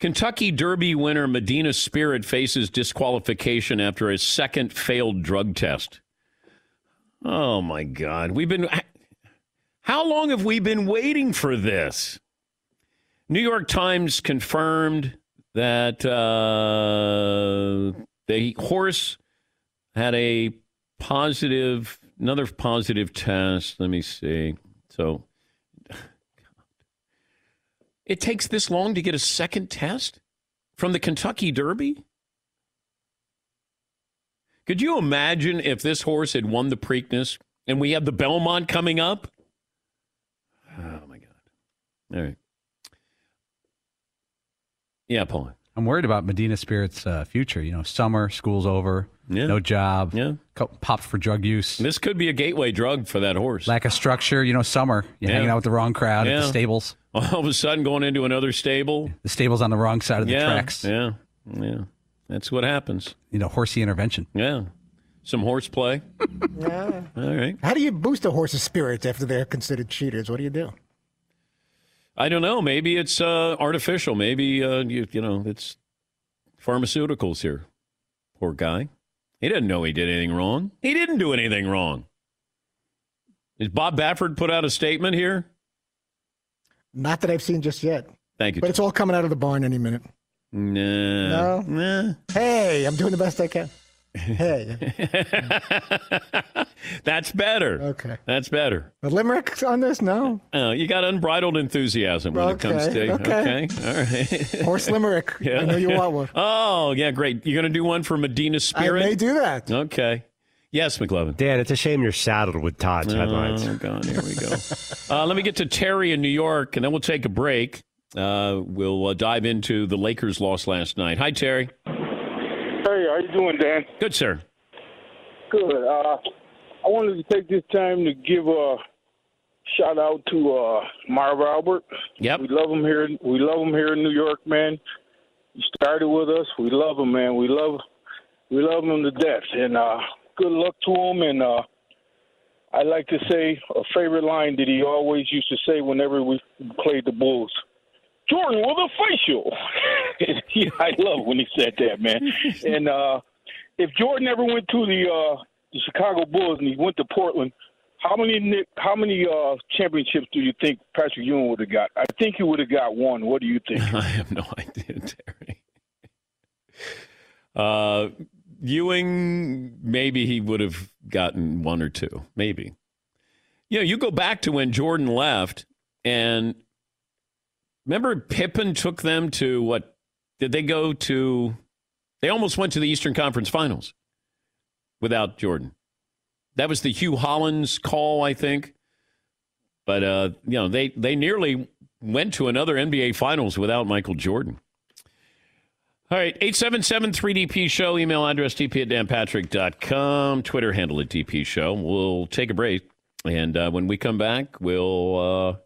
Kentucky Derby winner Medina Spirit faces disqualification after a second failed drug test. Oh my God. We've been. How long have we been waiting for this? New York Times confirmed that uh, the horse had a positive, another positive test. Let me see. So it takes this long to get a second test from the Kentucky Derby? Could you imagine if this horse had won the Preakness and we have the Belmont coming up? Oh, my God. All right. Yeah, Paul. I'm worried about Medina Spirit's uh, future. You know, summer, school's over, Yeah. no job, Yeah. popped for drug use. This could be a gateway drug for that horse. Lack of structure. You know, summer, you're Yeah. hanging out with the wrong crowd at the stables. All of a sudden going into another stable. The stable's on the wrong side of the yeah, tracks. Yeah. Yeah. That's what happens. You know, horsey intervention. Yeah. Some horseplay. Yeah. All right. How do you boost a horse's spirits after they're considered cheaters? What do you do? I don't know. Maybe it's uh, artificial. Maybe uh, you, you know it's pharmaceuticals here. Poor guy. He didn't know he did anything wrong. He didn't do anything wrong. Is Bob Baffert put out a statement here? Not that I've seen just yet. Thank you. But it's all coming out of the barn any minute. Nah. No? Hey, I'm doing the best I can. Hey. That's better. Okay. That's better. A limerick on this? No. Uh, you got unbridled enthusiasm when it comes Okay, to okay. okay. All right. Horse limerick. Yeah. I know you want one. Oh yeah, great. You're going to do one for Medina Spirit. I may do that. Okay. Yes, McLovin. Dan, it's a shame you're saddled with Todd's headlines. Oh God, here we go. uh, let me get to Terry in New York, and then we'll take a break. Uh, we'll uh, dive into the Lakers' loss last night. Hi, Terry. Hey, how you doing, Dan? Good, sir. Good. Uh, I wanted to take this time to give a shout out to uh, Marv Albert. Yep. We love him here. We love him here in New York, man. He started with us. We love him, man. We love we love him to death. And uh, good luck to him. And uh, I like to say a favorite line that he always used to say whenever we played the Bulls. Jordan with a facial. yeah, I love when he said that, man. and uh, if Jordan ever went to the uh, the Chicago Bulls and he went to Portland, how many how many uh, championships do you think Patrick Ewing would have got? I think he would have got one. What do you think? I have no idea, Terry. Uh, Ewing, maybe he would have gotten one or two, maybe. You know, you go back to when Jordan left, and remember Pippen took them to what? Did they go to? They almost went to the Eastern Conference Finals without Jordan. That was the Hue Hollins call, I think. But uh, you know, they they nearly went to another NBA Finals without Michael Jordan. All right, 877-3DP Show, email address dp at danpatrick.com, Twitter handle at DP Show. We'll take a break, and uh, when we come back, we'll uh,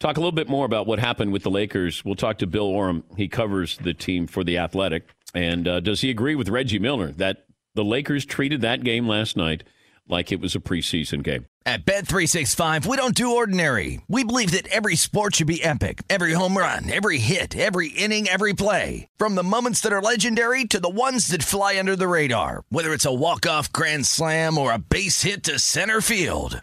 talk a little bit more about what happened with the Lakers. We'll talk to Bill Oram. He covers the team for The Athletic. And uh, does he agree with Reggie Miller that the Lakers treated that game last night like it was a preseason game. At Bet365, we don't do ordinary. We believe that every sport should be epic. Every home run, every hit, every inning, every play. From the moments that are legendary to the ones that fly under the radar. Whether it's a walk-off grand slam or a base hit to center field.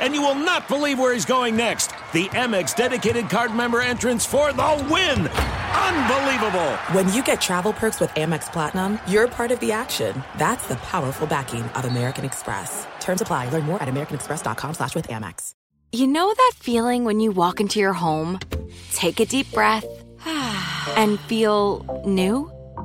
And you will not believe where he's going next. The Amex dedicated card member entrance for the win! Unbelievable! When you get travel perks with Amex Platinum, you're part of the action. That's the powerful backing of American Express. Terms apply. Learn more at americanexpress.com slash with Amex. You know that feeling when you walk into your home, take a deep breath, and feel new?